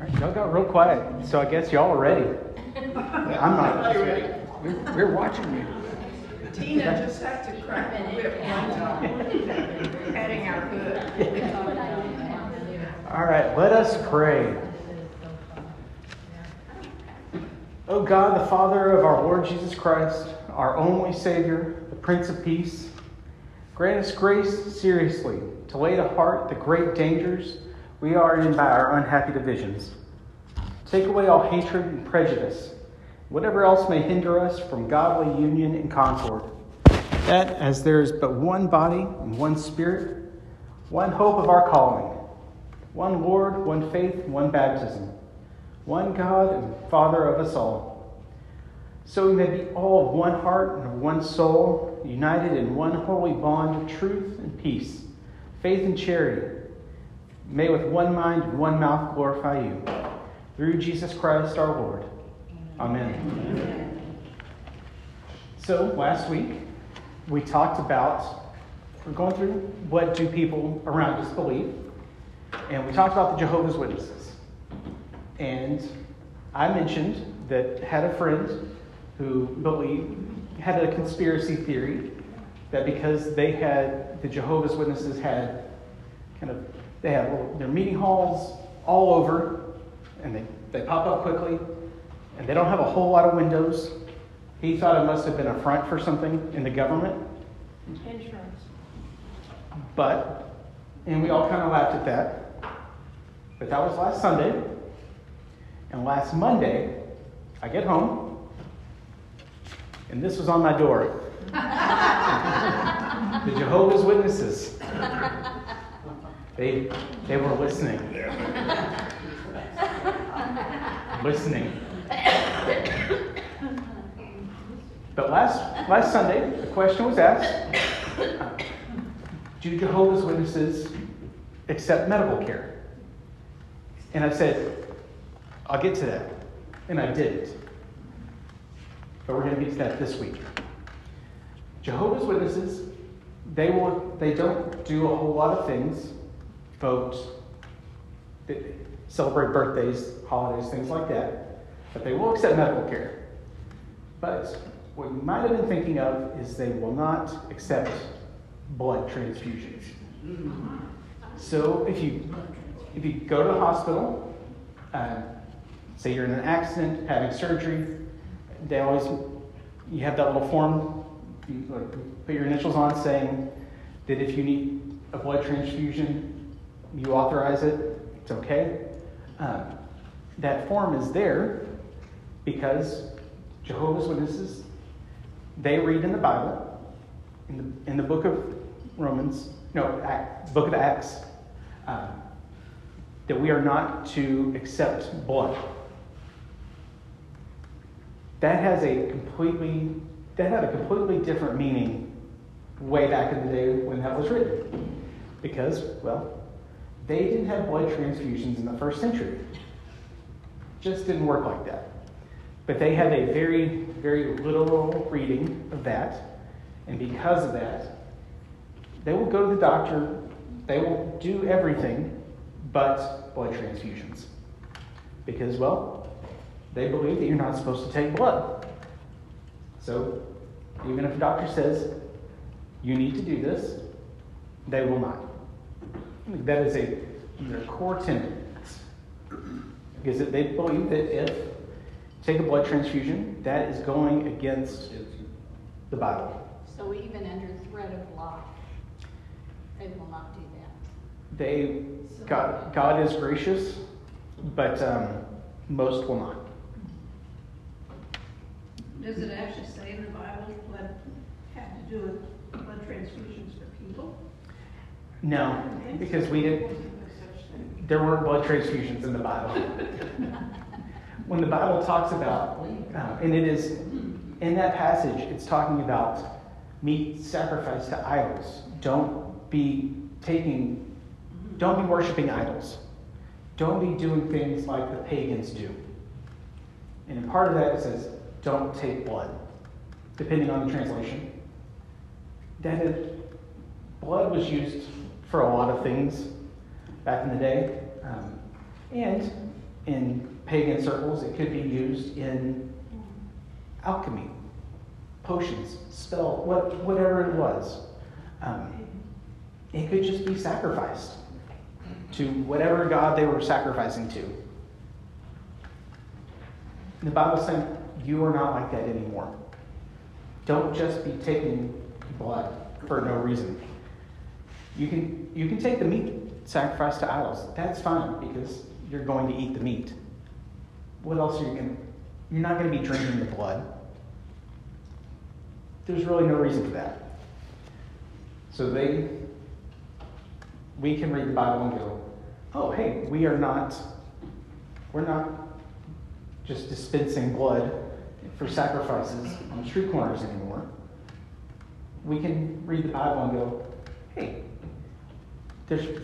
All right, y'all got real quiet, so I guess y'all are ready. I'm not. We're, we're watching you. Tina just had to crack the whip one time, patting our foot. All right, let us pray. O God, the Father of our Lord Jesus Christ, our only Savior, the Prince of Peace, grant us grace seriously to lay to heart the great dangers we are in by our unhappy divisions. Take away all hatred and prejudice, whatever else may hinder us from godly union and concord. That, as there is but one body and one Spirit, one hope of our calling, one Lord, one faith, one baptism, one God and Father of us all. So we may be all of one heart and of one soul, united in one holy bond of truth and peace, faith and charity. May with one mind and one mouth glorify you. Through Jesus Christ our Lord. Amen. Amen. So last week we talked about, we're going through what do people around us believe. And we talked about the Jehovah's Witnesses. And I mentioned that had a friend who believed, had a conspiracy theory that because they had, the Jehovah's Witnesses had kind of, they have little, their meeting halls all over, and they, they pop up quickly, and they don't have a whole lot of windows. He thought it must have been a front for something in the government. Insurance. But, and we all kind of laughed at that. But that was last Sunday. And last Monday, I get home, and this was on my door. the Jehovah's Witnesses. They, they were listening. listening. But last, last Sunday, the question was asked Do Jehovah's Witnesses accept medical care? And I said, I'll get to that. And I didn't. But we're going to get to that this week. Jehovah's Witnesses, they will they don't do a whole lot of things. Vote, celebrate birthdays, holidays, things like that. But they will accept medical care. But what you might have been thinking of is they will not accept blood transfusions. So if you if you go to the hospital, uh, say you're in an accident, having surgery, they always you have that little form you put your initials on saying that if you need a blood transfusion, you authorize it. It's okay. Um, that form is there because Jehovah's Witnesses they read in the Bible, in the, in the book of Romans, no, Act, book of Acts, uh, that we are not to accept blood. That has a completely that had a completely different meaning way back in the day when that was written. Because, well, they didn't have blood transfusions in the first century. Just didn't work like that. But they had a very, very literal reading of that. And because of that, they will go to the doctor, they will do everything but blood transfusions. Because, well, they believe that you're not supposed to take blood. So, even if a doctor says you need to do this, they will not. That is a their core tenet. Because they believe that if take a blood transfusion, that is going against the Bible. So even under threat of life, they will not do that. They God God is gracious, but um, most will not. Does it actually say in the Bible blood had to do with blood transfusions for people? No, because we didn't. There weren't blood transfusions in the Bible. when the Bible talks about, uh, and it is in that passage, it's talking about meat sacrificed to idols. Don't be taking, don't be worshiping idols. Don't be doing things like the pagans do. And in part of that, it says, don't take blood, depending on the translation. That is, blood was used for a lot of things back in the day. Um, and in pagan circles, it could be used in alchemy, potions, spell, what, whatever it was. Um, it could just be sacrificed to whatever God they were sacrificing to. The Bible saying you are not like that anymore. Don't just be taking blood for no reason. You can you can take the meat sacrificed to idols. That's fine because you're going to eat the meat. What else are you going? to? You're not going to be drinking the blood. There's really no reason for that. So they, we can read the Bible and go, oh hey, we are not, we're not just dispensing blood for sacrifices on street corners anymore. We can read the Bible and go, there's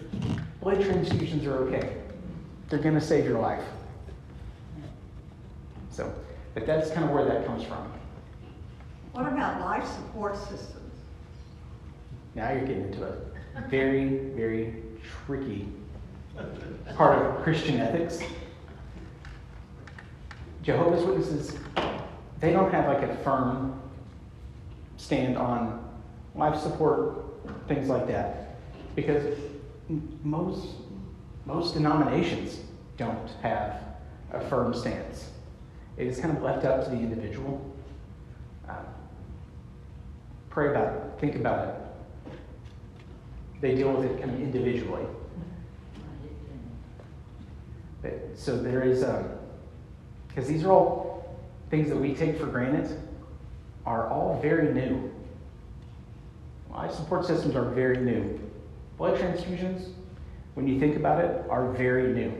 blood transfusions are okay. They're going to save your life. So, but that's kind of where that comes from. What about life support systems? Now you're getting into a very, very tricky part of Christian ethics. Jehovah's Witnesses, they don't have like a firm stand on life support, things like that, because most most denominations don't have a firm stance. It is kind of left up to the individual. Um, pray about it, think about it. They deal with it kind of individually. But, so there is, because um, these are all things that we take for granted, are all very new. Life support systems are very new. Blood transfusions, when you think about it, are very new.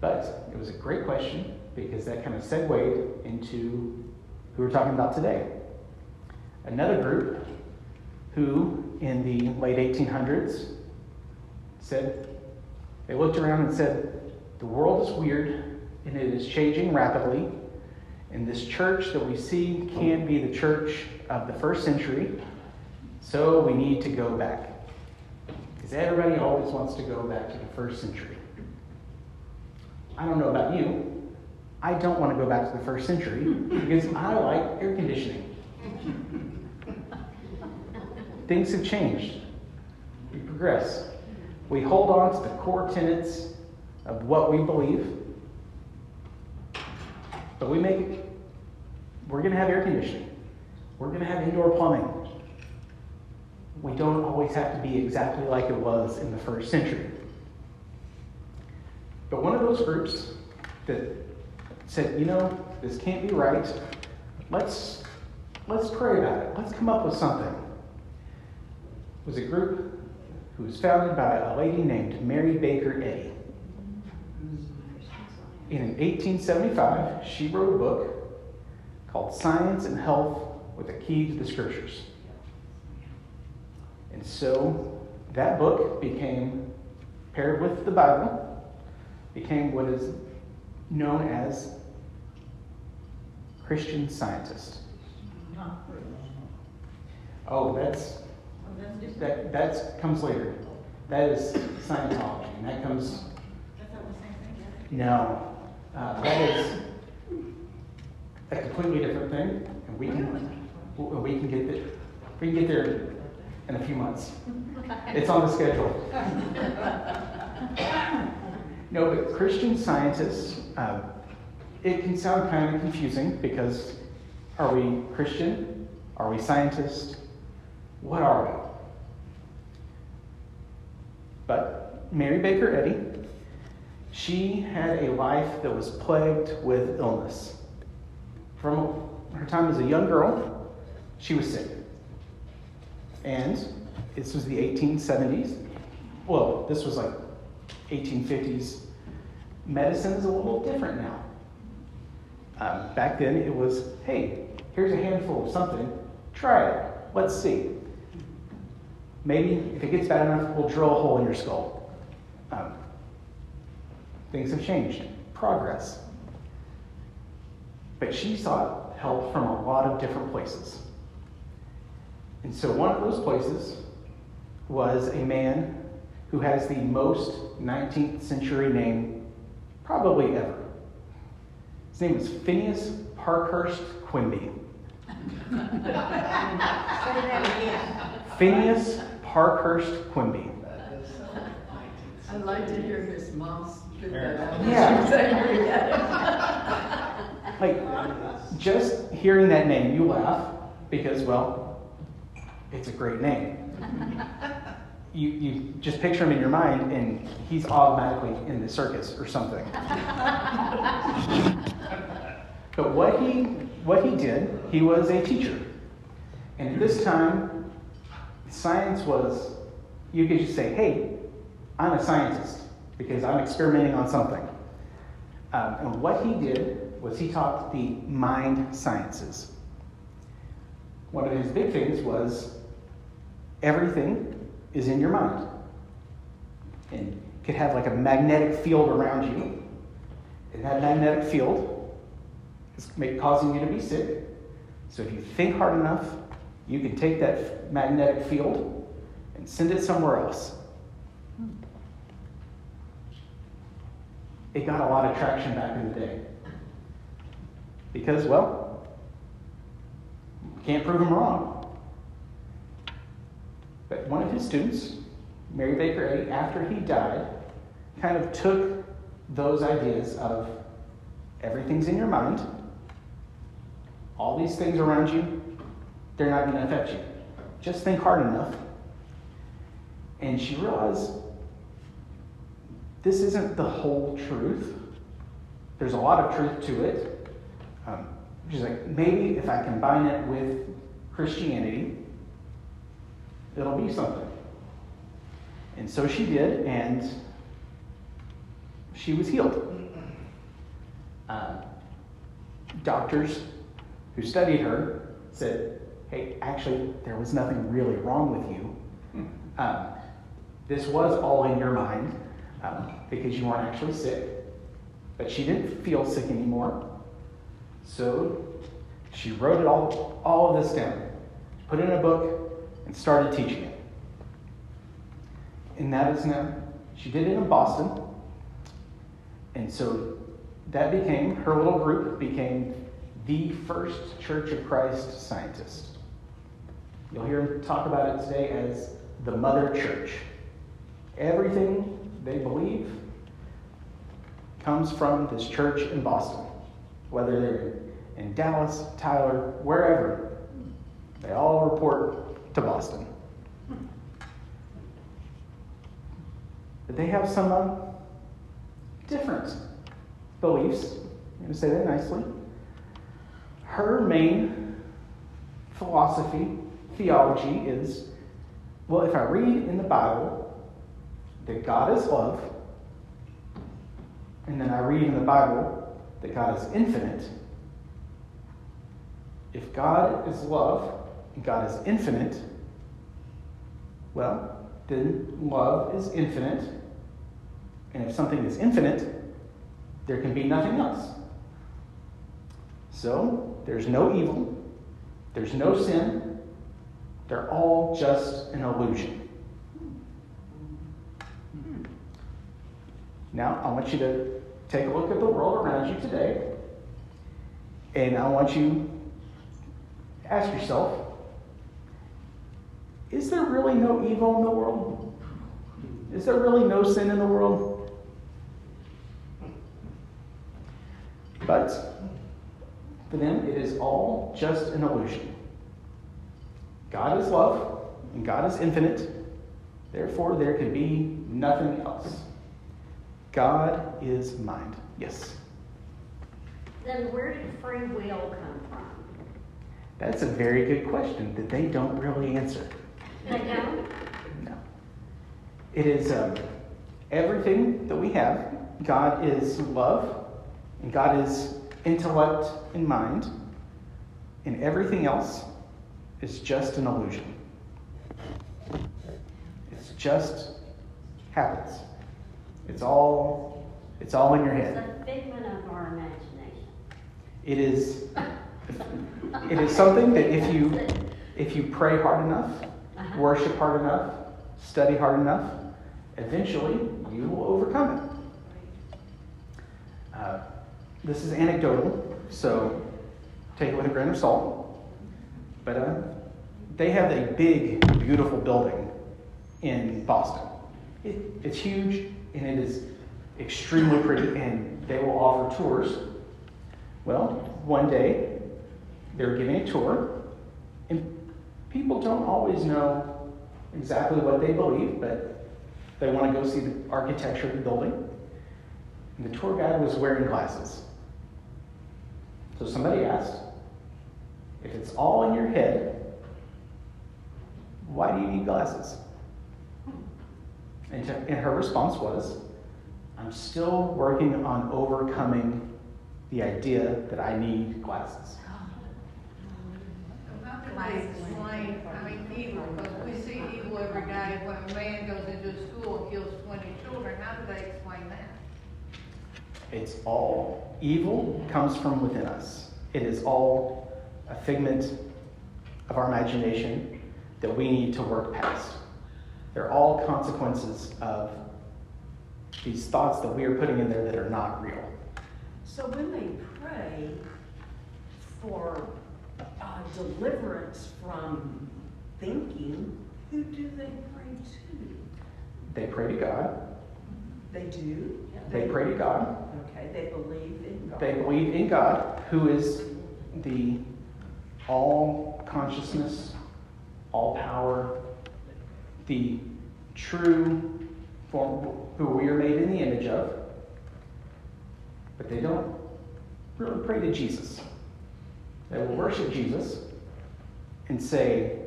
But it was a great question because that kind of segued into who we're talking about today. Another group who, in the late 1800s, said, they looked around and said, the world is weird and it is changing rapidly. And this church that we see can't be the church of the first century, so we need to go back. Because everybody always wants to go back to the first century. I don't know about you. I don't want to go back to the first century because I like air conditioning. Things have changed. We progress. We hold on to the core tenets of what we believe, but we make we're going to have air conditioning. We're going to have indoor plumbing. We don't always have to be exactly like it was in the first century. But one of those groups that said, you know, this can't be right. Let's let's pray about it. Let's come up with something. was a group who was founded by a lady named Mary Baker Eddy. In 1875, she wrote a book called Science and Health with a Key to the Scriptures. And so that book became paired with the Bible became what is known as Christian scientist. Oh, that's that that's comes later. That is Scientology, and that comes. No, uh, that is a completely different thing, and we can we can get there. We can get there in a few months. It's on the schedule. No, but Christian scientists, uh, it can sound kind of confusing because are we Christian? Are we scientists? What are we? But Mary Baker Eddy, she had a life that was plagued with illness. From her time as a young girl, she was sick. And this was the 1870s. Well, this was like 1850s, medicine is a little different now. Um, back then, it was hey, here's a handful of something, try it, let's see. Maybe if it gets bad enough, we'll drill a hole in your skull. Um, things have changed, progress. But she sought help from a lot of different places. And so one of those places was a man who has the most 19th century name probably ever. His name was Phineas Parkhurst Quimby. Say that again. Phineas Parkhurst Quimby. I'd like to hear his mom spit that out. Yeah. She's angry. Like, just hearing that name, you laugh because, well, it's a great name. You, you just picture him in your mind, and he's automatically in the circus or something. But what he, what he did, he was a teacher. And at this time, science was, you could just say, hey, I'm a scientist because I'm experimenting on something. Um, and what he did was he taught the mind sciences. One of his big things was everything is in your mind. And could have like a magnetic field around you. And that magnetic field is causing you to be sick. So if you think hard enough, you can take that magnetic field and send it somewhere else. It got a lot of traction back in the day. Because, well, can't prove him wrong. But one of his students, Mary Baker Eddy, after he died, kind of took those ideas of everything's in your mind, all these things around you, they're not going to affect you. Just think hard enough. And she realized this isn't the whole truth. There's a lot of truth to it. Um, she's like, maybe if I combine it with Christianity, it'll be something. And so she did, and she was healed. Uh, doctors who studied her said, hey, actually, there was nothing really wrong with you. Um, this was all in your mind um, because you weren't actually sick. But she didn't feel sick anymore. So she wrote it all, all of this down, put it in a book, and started teaching it. And that is now, she did it in Boston. And so that became, her little group became the first Church of Christ scientist. You'll hear them talk about it today as the Mother Church. Everything they believe comes from this church in Boston, whether they're in Dallas, Tyler, wherever. They all report to Boston. But they have some uh, different beliefs. I'm going to say that nicely. Her main philosophy, theology is well, if I read in the Bible that God is love, and then I read in the Bible that God is infinite, if God is love and God is infinite, well, then love is infinite. And if something is infinite, there can be nothing else. So, there's no evil, there's no sin, they're all just an illusion. Now, I want you to take a look at the world around you today, and I want you to ask yourself is there really no evil in the world? Is there really no sin in the world? But for them, it is all just an illusion. God is love, and God is infinite. Therefore, there can be nothing else. God is mind. Yes? Then where did free will come from? That's a very good question that they don't really answer. They don't? No. It is um, everything that we have. God is love, and God is intellect and mind, and everything else is just an illusion. It's just habits. It's all it's all in your head. It's a figment of our imagination. It is it is something that if you if you pray hard enough, Uh-huh. worship hard enough, study hard enough, eventually you will overcome it. Uh, this is anecdotal, so take it with a grain of salt. But uh, they have a big, beautiful building in Boston. It, it's huge and it is extremely pretty, and they will offer tours. Well, one day they were giving a tour, and people don't always know exactly what they believe, but they want to go see the architecture of the building. And the tour guide was wearing glasses. So somebody asked, if it's all in your head, why do you need glasses? And, to, and her response was, I'm still working on overcoming the idea that I need glasses. How can they explain, I mean, evil, because we see evil every day when a man goes into a school and kills twenty children, how do they explain that? It's all evil comes from within us. It is all a figment of our imagination that we need to work past. They're all consequences of these thoughts that we are putting in there that are not real. So when they pray for uh, deliverance from thinking, who do they pray to? They pray to God. They do? They pray to God. Okay, they believe in God. They believe in God, who is the all consciousness, all power, the true form, who we are made in the image of. But they don't really pray to Jesus. They will worship Jesus and say,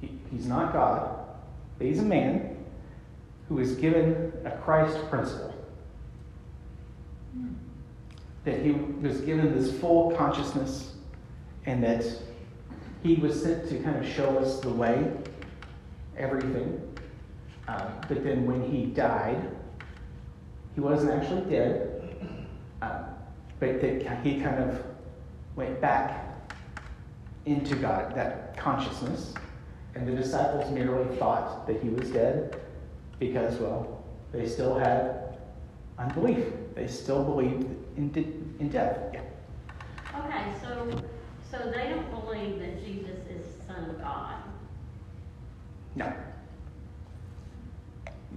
he, He's not God, but He's a man who is given a Christ principle. That he was given this full consciousness and that he was sent to kind of show us the way, everything. Uh, but then when he died, he wasn't actually dead, uh, but that he kind of went back into God, that consciousness. And the disciples merely thought that he was dead because, well, they still had unbelief. They still believed in, de- in death. Yeah. Okay, so, so they don't believe that Jesus is the Son of God. No.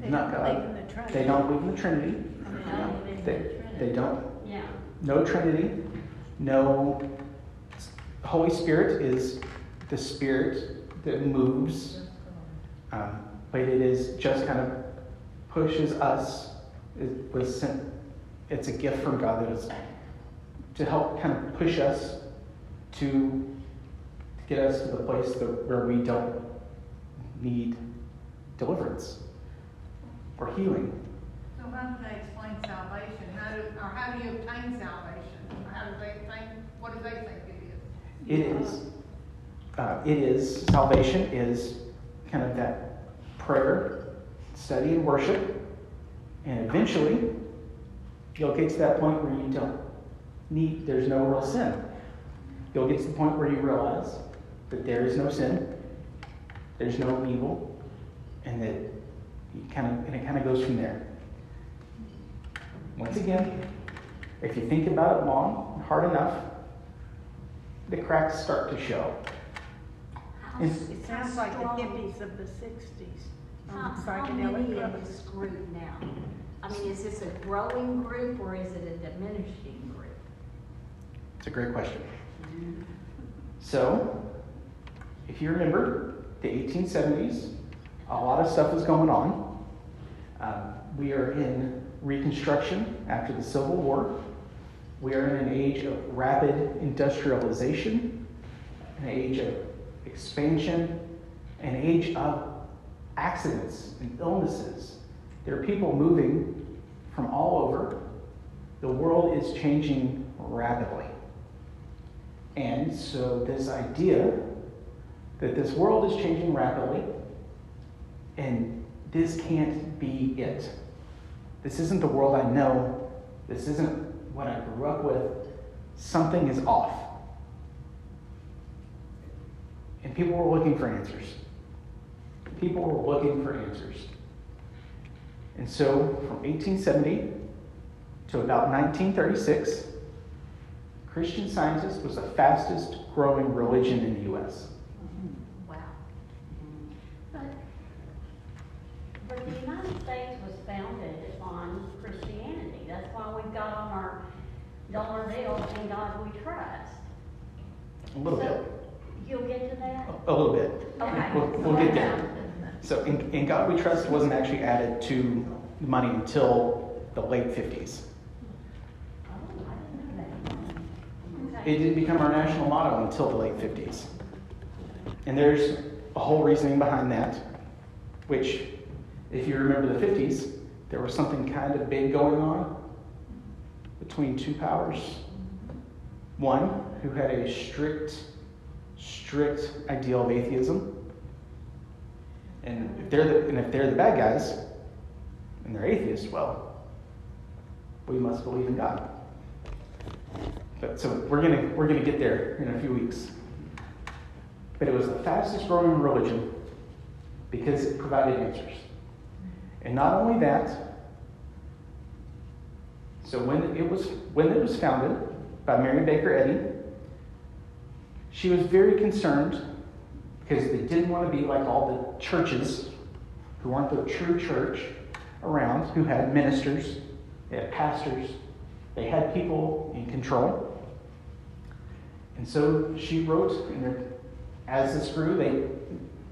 They Not don't God. believe in the Trinity. They don't believe in the Trinity. They don't believe in They, the Trinity. they don't. Yeah, No Trinity. No. Holy Spirit is the Spirit that moves, um, but it is just kind of pushes us. It was sent. It's a gift from God that is to help kind of push us to get us to the place that, where we don't need deliverance or healing. So how do they explain salvation? How do, or how do you obtain salvation? Or how do they think, what do they think it is? It is. Uh, it is. Salvation is kind of that prayer, study, and worship. And eventually, you'll get to that point where you don't need, there's no real sin. You'll get to the point where you realize that there is no sin, there's no evil, and that kind of, and it kind of goes from there. Once again, if you think about it long, and hard enough, the cracks start to show. How Is- It sounds like the hippies of the sixties. How, how many in this group now? I mean, is this a growing group or is it a diminishing group? It's a great question. Mm-hmm. So, if you remember, the 1870s, a lot of stuff was going on. Um, we are in Reconstruction after the Civil War. We are in an age of rapid industrialization, an age of expansion, an age of accidents and illnesses. There are people moving from all over. The world is changing rapidly. And so, this idea that this world is changing rapidly and this can't be it. This isn't the world I know. This isn't what I grew up with. Something is off. And people were looking for answers. People were looking for answers. And so from 1870 to about 1936, Christian Scientist was the fastest growing religion in the U.S. Wow. But, but the United States was founded on Christianity. That's why we've got on our dollar bill, in God we trust. A little bit. You'll get to that? A little bit. Okay. We'll, we'll get there. So, in, in God We Trust wasn't actually added to the money until the late 50s. Oh, I didn't know that. It didn't become our national motto until the late 50s. And there's a whole reasoning behind that, which, if you remember the 50s, there was something kind of big going on between two powers. One who had a strict, strict ideal of atheism. And if they're the, and if they're the bad guys, and they're atheists, well, we must believe in God. But so we're gonna we're gonna get there in a few weeks. But it was the fastest growing religion because it provided answers. And not only that, so when it was when it was founded by Mary Baker Eddy, she was very concerned because they didn't want to be like all the churches who weren't the true church around, who had ministers, they had pastors, they had people in control. And so she wrote, and as this grew, they,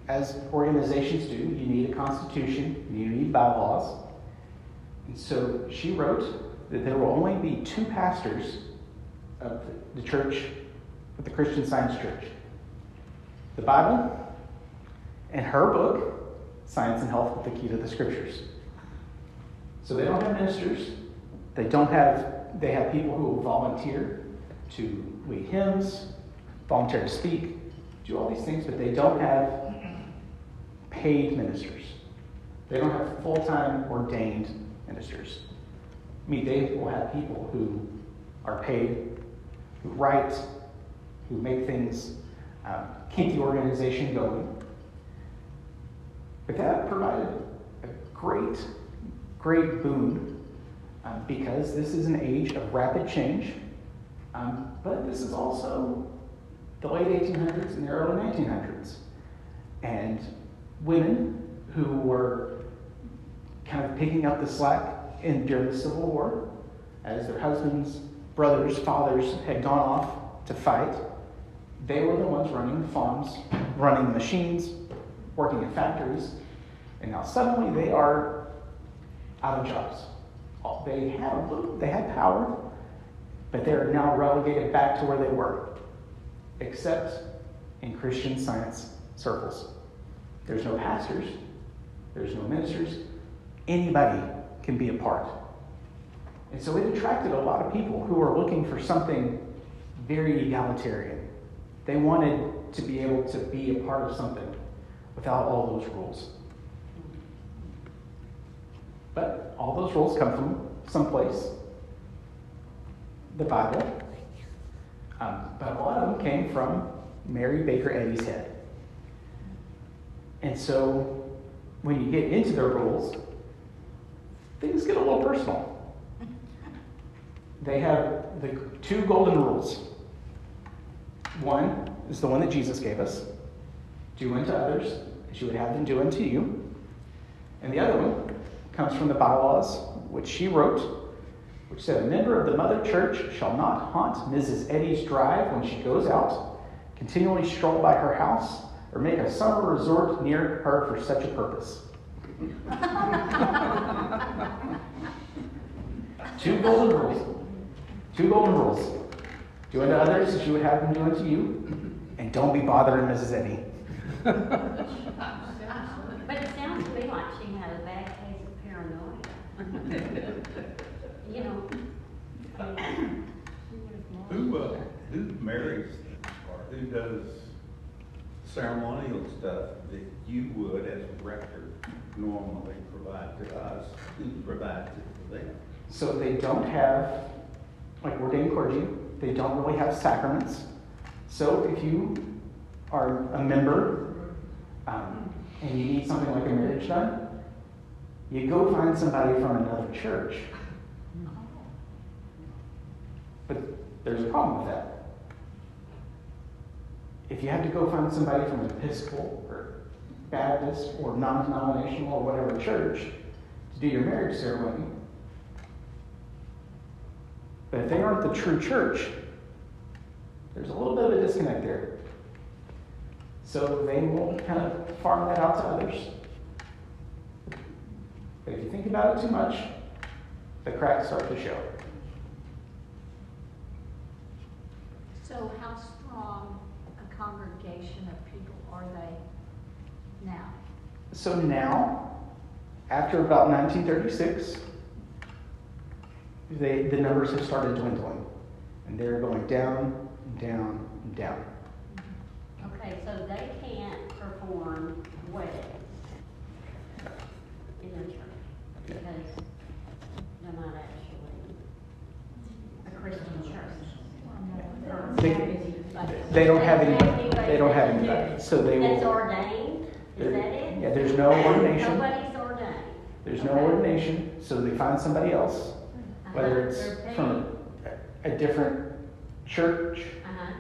as organizations do, you need a constitution, you need bylaws. And so she wrote that there will only be two pastors of the church, of the Christian Science Church the Bible and her book, Science and Health with the Key to the Scriptures. So they don't have ministers, they don't have, they have people who will volunteer to lead hymns, volunteer to speak, do all these things, but they don't have paid ministers. They don't have full time ordained ministers. I mean, they will have people who are paid, who write, who make things, um, keep the organization going. But that provided a great, great boon um, because this is an age of rapid change. Um, but this is also the late 1800s and the early 1900s. And women who were kind of picking up the slack in, during the Civil War as their husbands, brothers, fathers had gone off to fight. They were the ones running the farms, running machines, working in factories, and now suddenly they are out of jobs. They had they had power, but they are now relegated back to where they were, except in Christian science circles. There's no pastors, there's no ministers. Anybody can be a part. And so it attracted a lot of people who were looking for something very egalitarian. They wanted to be able to be a part of something without all those rules. But all those rules come from someplace the Bible. Um, but a lot of them came from Mary Baker Eddy's head. And so when you get into their rules, things get a little personal. They have the two golden rules. One is the one that Jesus gave us do unto others as you would have them do unto you. And the other one comes from the bylaws, which she wrote, which said, A member of the Mother Church shall not haunt Mrs. Eddy's drive when she goes out, continually stroll by her house, or make a summer resort near her for such a purpose. Two golden rules. Two golden rules. Do unto others as you would have them do unto you, and don't be bothering Mrs. Eddy. But it sounds to me like she had a bad case of paranoia. You know. I mean, Who, uh, who marries or who does ceremonial stuff that you would, as a rector, normally provide to us, it for them? So they don't have, like ordained clergy, they don't really have sacraments. So if you are a member um, and you need something like a marriage done, You go find somebody from another church. But there's a problem with that. If you have to go find somebody from an Episcopal or Baptist or non denominational or whatever church to do your marriage ceremony, but if they aren't the true church, there's a little bit of a disconnect there. So they will kind of farm that out to others. But if you think about it too much, the cracks start to show. So how strong congregation of people are they now? So now, after about 1936, they, the numbers have started dwindling. And they're going down, down, down. Okay, so they can't perform weddings in their church because they're not actually a Christian church. Or They- Baptist. They don't have any, Anybody they don't have anybody. So they will. That's will, ordained, is that it? yeah, there's no ordination. Nobody's ordained. there's no ordination, so they find somebody else, whether Uh-huh, it's from a a different church Uh-huh,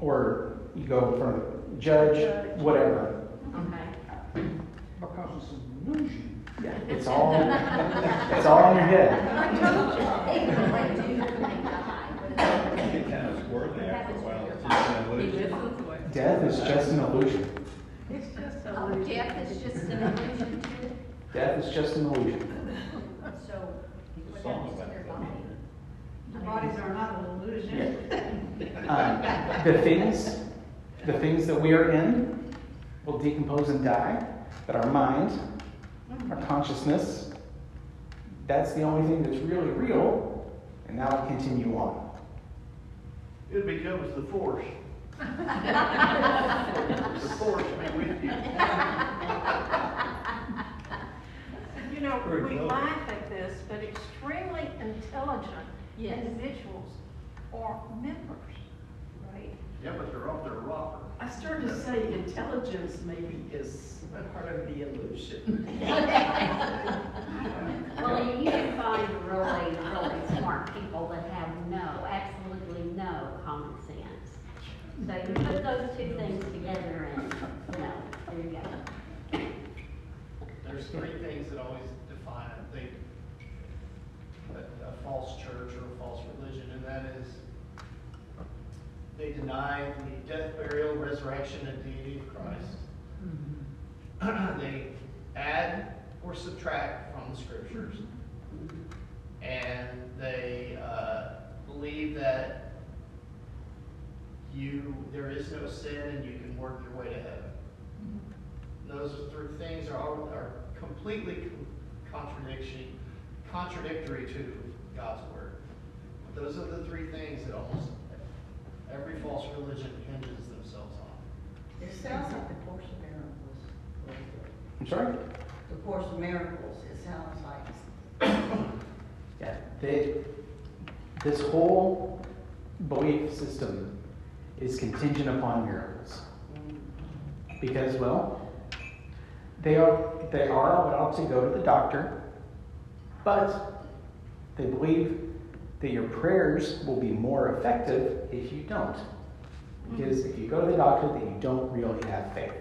or you go from a judge, whatever. okay. Because it's an illusion. Yeah, it's all, it's all in your head. It kind of squirrely after a while, it's just an illusion. Death is just an illusion. It's just Oh, death is just an illusion too, Death is just an illusion. so There's what happens to their body? The bodies are not an illusion. Um, the things, the things that we are in will decompose and die, but our mind, our consciousness, that's the only thing that's really real, and that will continue on. It becomes the force. The force be with you. You know, Very we close. laugh at this, but extremely intelligent Yes. individuals are members, right? Yeah, but they're off their rocker. I started to say intelligence maybe is a part of the illusion. Well, you can find really, really smart people that have no, absolutely no common sense. So you put those two things together and, you know, there you go. There's three things that always define, I think, a, a false church or a false religion, and that is they deny the death, burial, resurrection, and deity of Christ. They add or subtract from the scriptures. And they, uh, believe that you, there is no sin and you can work your way to heaven. Those three things are, all- are completely contradiction, contradictory to God's word. Those are the three things that almost every false religion hinges themselves on. It sounds like the Course of Miracles. I'm sorry? The Course of Miracles, it sounds like. Yeah, they, this whole belief system is contingent upon miracles. Because, well, they are, they are allowed to go to the doctor, but they believe that your prayers will be more effective if you don't. Because if you go to the doctor, then you don't really have faith.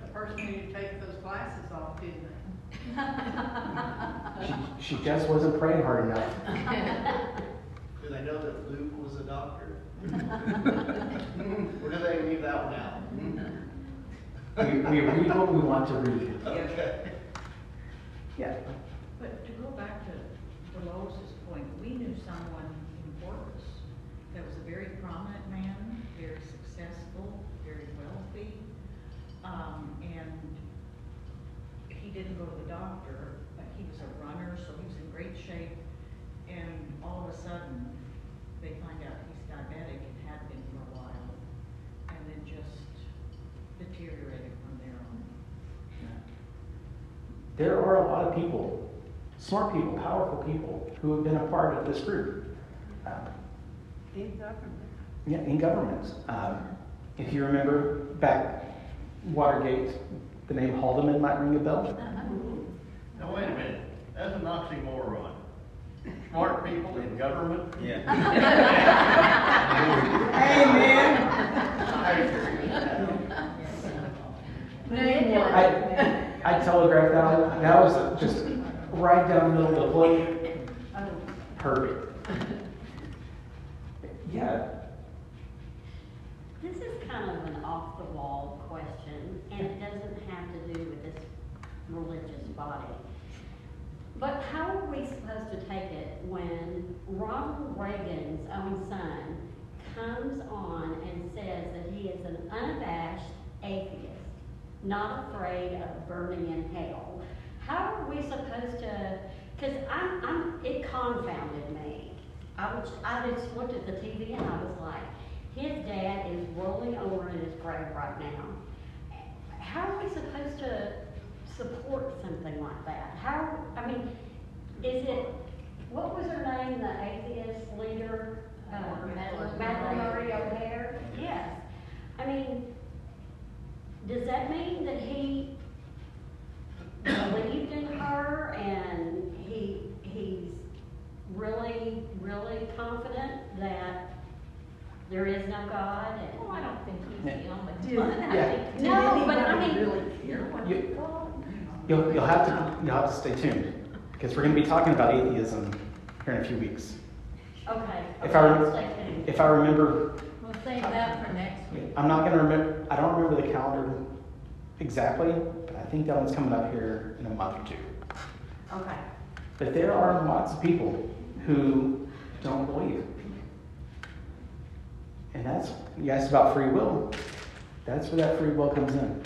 The person needed to take those glasses off, didn't they? She, she just wasn't praying hard enough. Do know that Luke was a doctor? Or do they leave that one out? We, we read what we want to read. Okay. Yeah. But to go back to Dolores' point, we knew someone in Corpus that was a very prominent man, very successful, very wealthy. Um, and he didn't go to the doctor, but he was a runner, so he was in great shape. And all of a sudden, they find out he's diabetic and had been for a while, and then just deteriorated from there on. There are a lot of people, smart people, powerful people, who have been a part of this group. Um, In government. yeah, in government. Um, if you remember back Watergate, The name Haldeman might ring a bell. Now, wait a minute, that's an oxymoron. Smart people in government? Yeah. Hey, man! Name one. I, I telegraphed that. That was just right down the middle of the plate. Perfect. Yeah, This is kind of an off-the-wall question, and it doesn't have to do with this religious body. But how are we supposed to take it when Ronald Reagan's own son comes on and says that he is an unabashed atheist, not afraid of burning in hell? How are we supposed to, because I'm, I'm, it confounded me. I was, I just looked at the TV and I was like, his dad is rolling over in his grave right now. How are we supposed to support something like that? How, I mean, is it, what was her name, the atheist leader? Uh, Madalyn Madalyn Murray. Murray O'Hair? Yes. I mean, does that mean that he believed in her and he, he's really, really confident that there is no God and? Well, I don't think he's the only Did- one. Yeah. Did No, but I anybody mean- really care what You- he thought? You'll, you'll have to, you'll have to stay tuned, because we're gonna be talking about atheism here in a few weeks. Okay. If I, okay, stay if I remember, We'll save that for next week. I'm not gonna remember, I don't remember the calendar exactly, but I think that one's coming up here in a month or two. Okay. But there are lots of people who don't believe. And that's, you asked about free will. That's where that free will comes in.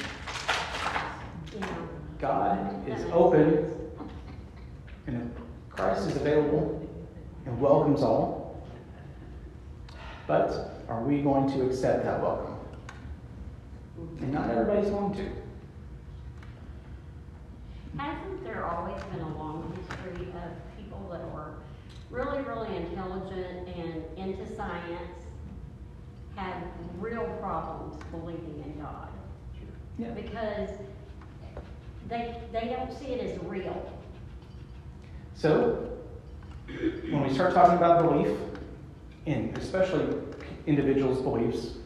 God is open, and Christ is available and welcomes all. But are we going to accept that welcome? And not everybody's going to. Hasn't there always been a long history of people that were really, really intelligent and into science, had real problems believing in God? Yeah. Because they, they don't see it as real. So, when we start talking about belief, and especially individuals' beliefs,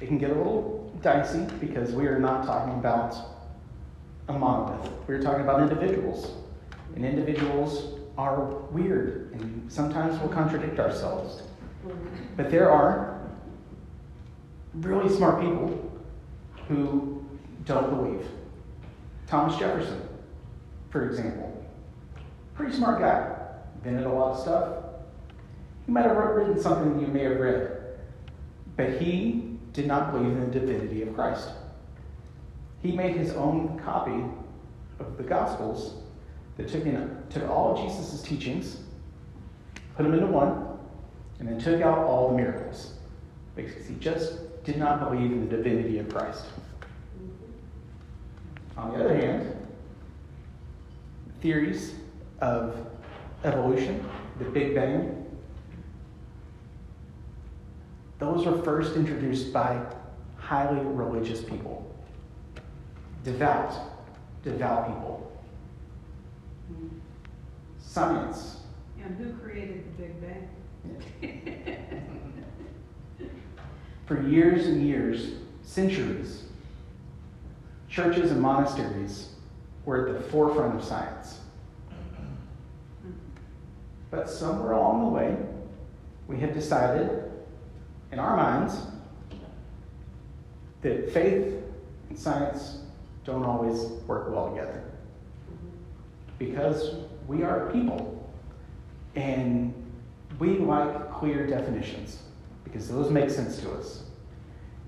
it can get a little dicey because we are not talking about a monolith. We're talking about individuals. And individuals are weird and sometimes we'll contradict ourselves. But there are really smart people who don't believe. Thomas Jefferson, for example. Pretty smart guy. Invented a lot of stuff. He might have written something you may have read. But he did not believe in the divinity of Christ. He made his own copy of the Gospels that took, in, took all of Jesus' teachings, put them into one, and then took out all the miracles. Because he just did not believe in the divinity of Christ. On the other hand, theories of evolution, the Big Bang, those were first introduced by highly religious people, devout, devout people. Science. And who created the Big Bang? For years and years, centuries, churches and monasteries were at the forefront of science. But somewhere along the way, we have decided in our minds that faith and science don't always work well together. Because we are people. And we like clear definitions because those make sense to us.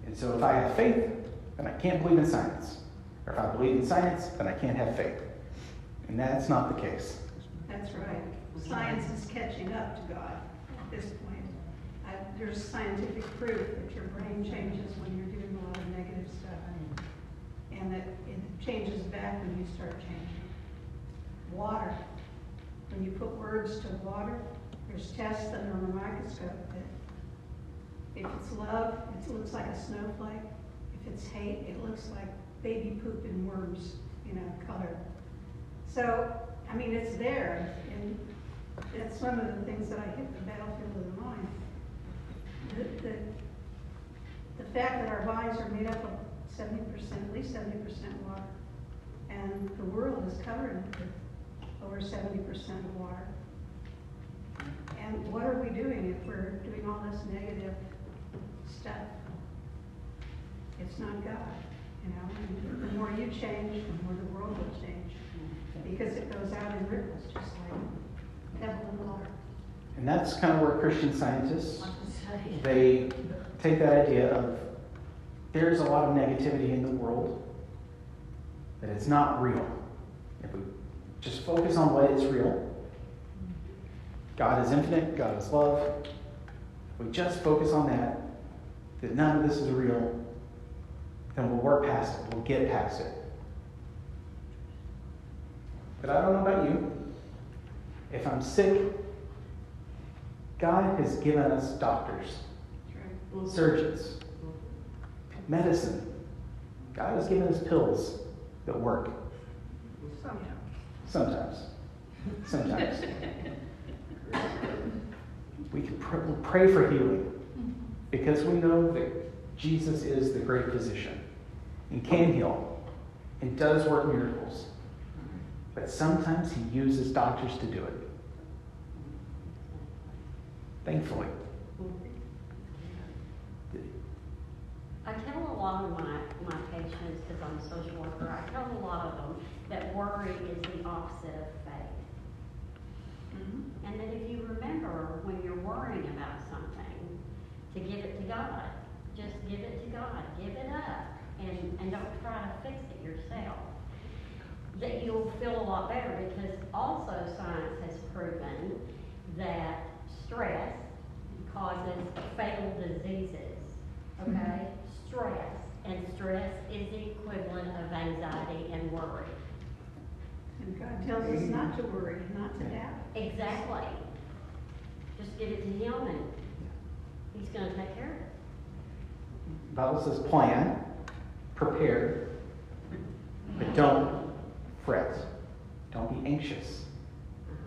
And so if I have faith, then I can't believe in science. Or if I believe in science, then I can't have faith. And that's not the case. That's right. Science is catching up to God at this point. Uh, There's scientific proof that your brain changes when you're doing a lot of negative stuff. And that it changes back when you start changing. Water. When you put words to water, there's tests under the microscope that if it's love, it looks like a snowflake. If it's hate, it looks like baby poop and worms, you know, color. So, I mean, it's there, and that's one of the things that I hit the battlefield of the mind. The, the, the fact that our bodies are made up of seventy percent, at least seventy percent water, and the world is covered with over seventy percent of water. And what are we doing if we're doing all this negative stuff? It's not God, you know, and the more you change, the more the world will change. Because it goes out in ripples, just like pebble and water. And that's kind of where Christian scientists, they take that idea of there's a lot of negativity in the world, that it's not real. If we just focus on what is real, God is infinite, God is love. If we just focus on that, that none of this is real, then we'll work past it, we'll get past it. But I don't know about you. If I'm sick, God has given us doctors, surgeons, medicine. God has given us pills that work. Sometimes. Sometimes. Sometimes. We can pr- pray for healing because we know that Jesus is the great physician and can heal and does work miracles. But sometimes he uses doctors to do it. Thankfully. I tell a lot of my, my patients, because I'm a social worker, I tell a lot of them that worry is the opposite of faith. Mm-hmm. And that if you remember when you're worrying about something, to give it to God. Just give it to God. Give it up. And, and don't try to fix it yourself. That you'll feel a lot better because also science has proven that stress causes fatal diseases. Hmm. Okay? Stress. And stress is the equivalent of anxiety and worry. And God tells us not to worry, not to doubt. Exactly. Just give it to Him and He's going to take care of it. Bible says plan, prepare, but don't fret. Don't be anxious.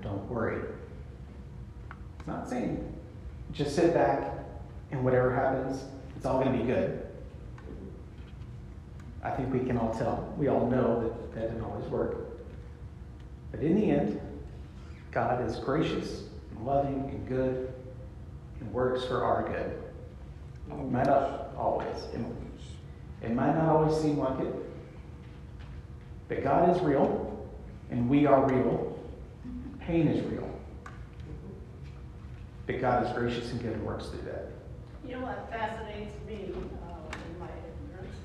Don't worry. It's not saying just sit back and whatever happens, it's all going to be good. I think we can all tell. We all know that that didn't always work. But in the end, God is gracious and loving and good and works for our good. Might not always. It, it might not always seem like it. But God is real, and we are real. Pain is real. But God is gracious and good and works through that. You know what fascinates me uh, in my ignorance?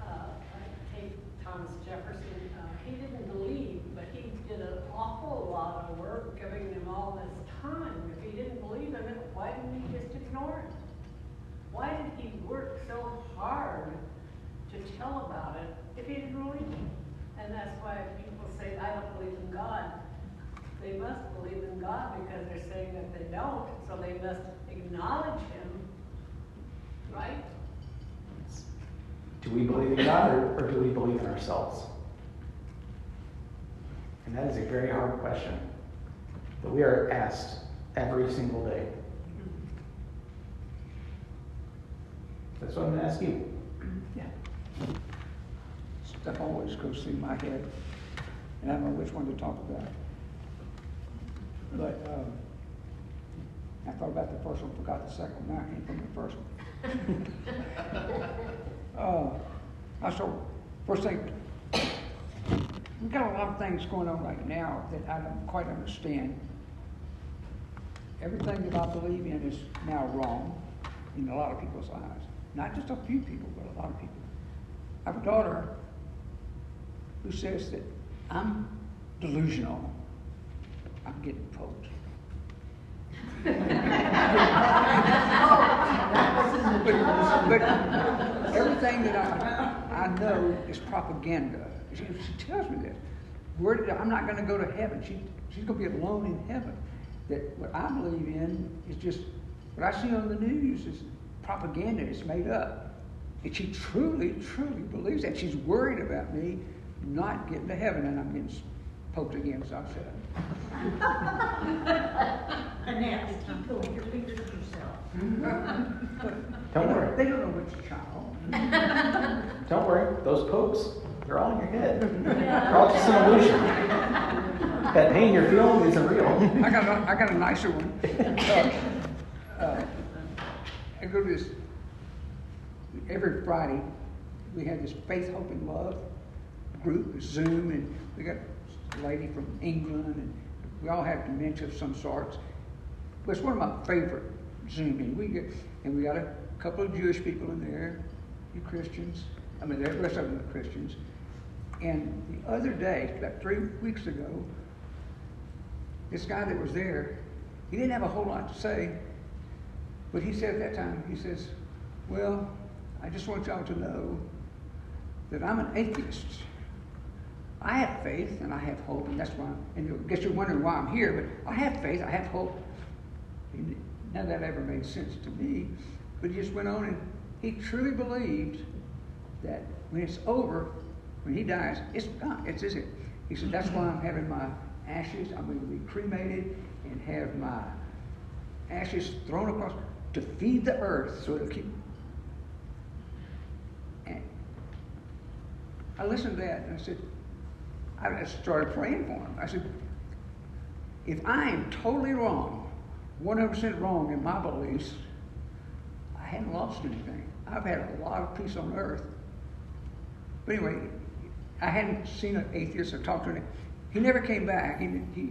Uh, I hate Thomas Jefferson. Uh, he didn't believe, but he did an awful lot of work giving them all this time. If he didn't believe in it, why didn't he just ignore it? Why did he work so hard to tell about it if he didn't believe it? And that's why people say, I don't believe in God. They must believe in God because they're saying that they don't, so they must acknowledge him, right? Do we believe in God or, or do we believe in ourselves? And that is a very hard question that we are asked every single day. That's what I'm going to ask you. Yeah. Stuff always goes through my head, and I don't know which one to talk about. But um, I thought about the first one, forgot the second one. Now I came from the first one. uh, I saw first thing. We've got a lot of things going on right now that I don't quite understand. Everything that I believe in is now wrong in a lot of people's eyes. Not just a few people, but a lot of people. I have a daughter who says that I'm delusional. I'm getting poked. But, but everything that I, I know is propaganda. She, she tells me this. Where did, I'm not going to go to heaven. She, she's going to be alone in heaven. That what I believe in is just what I see on the news is propaganda. It's made up. And she truly, truly believes that. She's worried about me not getting to heaven, and I'm getting poked again, so I said. Annette, did you pull your fingers yourself? Don't worry. They don't know which child. Don't worry. Those pokes, they're all in your head. They're all just an illusion. That pain you're feeling isn't real. I got a, I got a nicer one. Uh, uh, I go to this every Friday. We have this faith, hope, and love group, Zoom, and we got a lady from England, and we all have dementia of some sorts. But it's one of my favorite Zoom meetings. We get, and we got a couple of Jewish people in there, you Christians. I mean, the rest of them are Christians. And the other day, about three weeks ago, this guy that was there, he didn't have a whole lot to say, but he said at that time, he says, Well, I just want y'all to know that I'm an atheist. I have faith and I have hope, and that's why, and I guess you're wondering why I'm here, but I have faith, I have hope. And none of that ever made sense to me, but he just went on and he truly believed that when it's over, when he dies, it's gone, it's it. He said, That's why I'm having my ashes, I'm going to be cremated and have my ashes thrown across to feed the earth so it'll keep. And I listened to that and I said, I started praying for him. I said, if I am totally wrong, 100% wrong in my beliefs, I hadn't lost anything. I've had a lot of peace on earth. But anyway, I hadn't seen an atheist or talked to him. He never came back. He, he,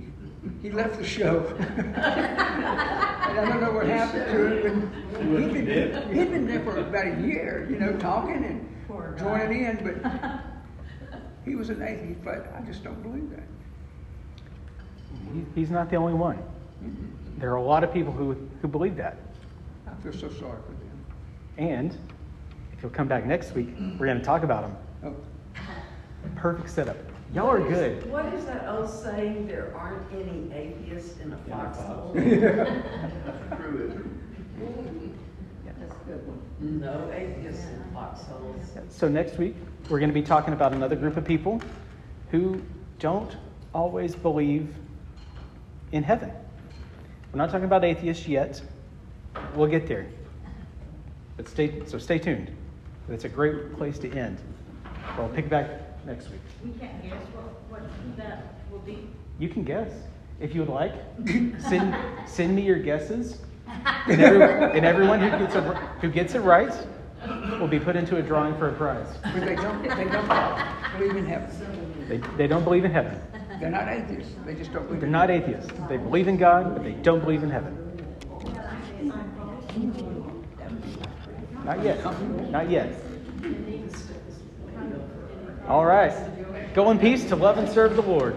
he left the show. and I don't know what happened to him. He'd been, he'd been there for about a year, you know, talking and joining in. But he was an atheist, but I just don't believe that. He's not the only one. Mm-hmm. There are a lot of people who, who believe that. I feel so sorry for them. And if you'll come back next week, we're going to talk about them. Oh. Perfect setup. Y'all are good. What is that old saying, there aren't any atheists in a foxhole? That's a good one. No atheists in foxholes. So next week, we're going to be talking about another group of people who don't always believe in heaven. We're not talking about atheists yet. We'll get there. But stay so stay tuned. It's a great place to end. We'll pick back next week. We can't guess what, what that will be. You can guess if you would like. send send me your guesses, and, every, and everyone who gets it who gets it right will be put into a drawing for a prize. But they don't, they don't believe in heaven. They, they don't believe in heaven. They're not atheists. They just don't believe They're not atheists. They believe in God, but they don't believe in heaven. Not yet. Not yet. All right. Go in peace to love and serve the Lord.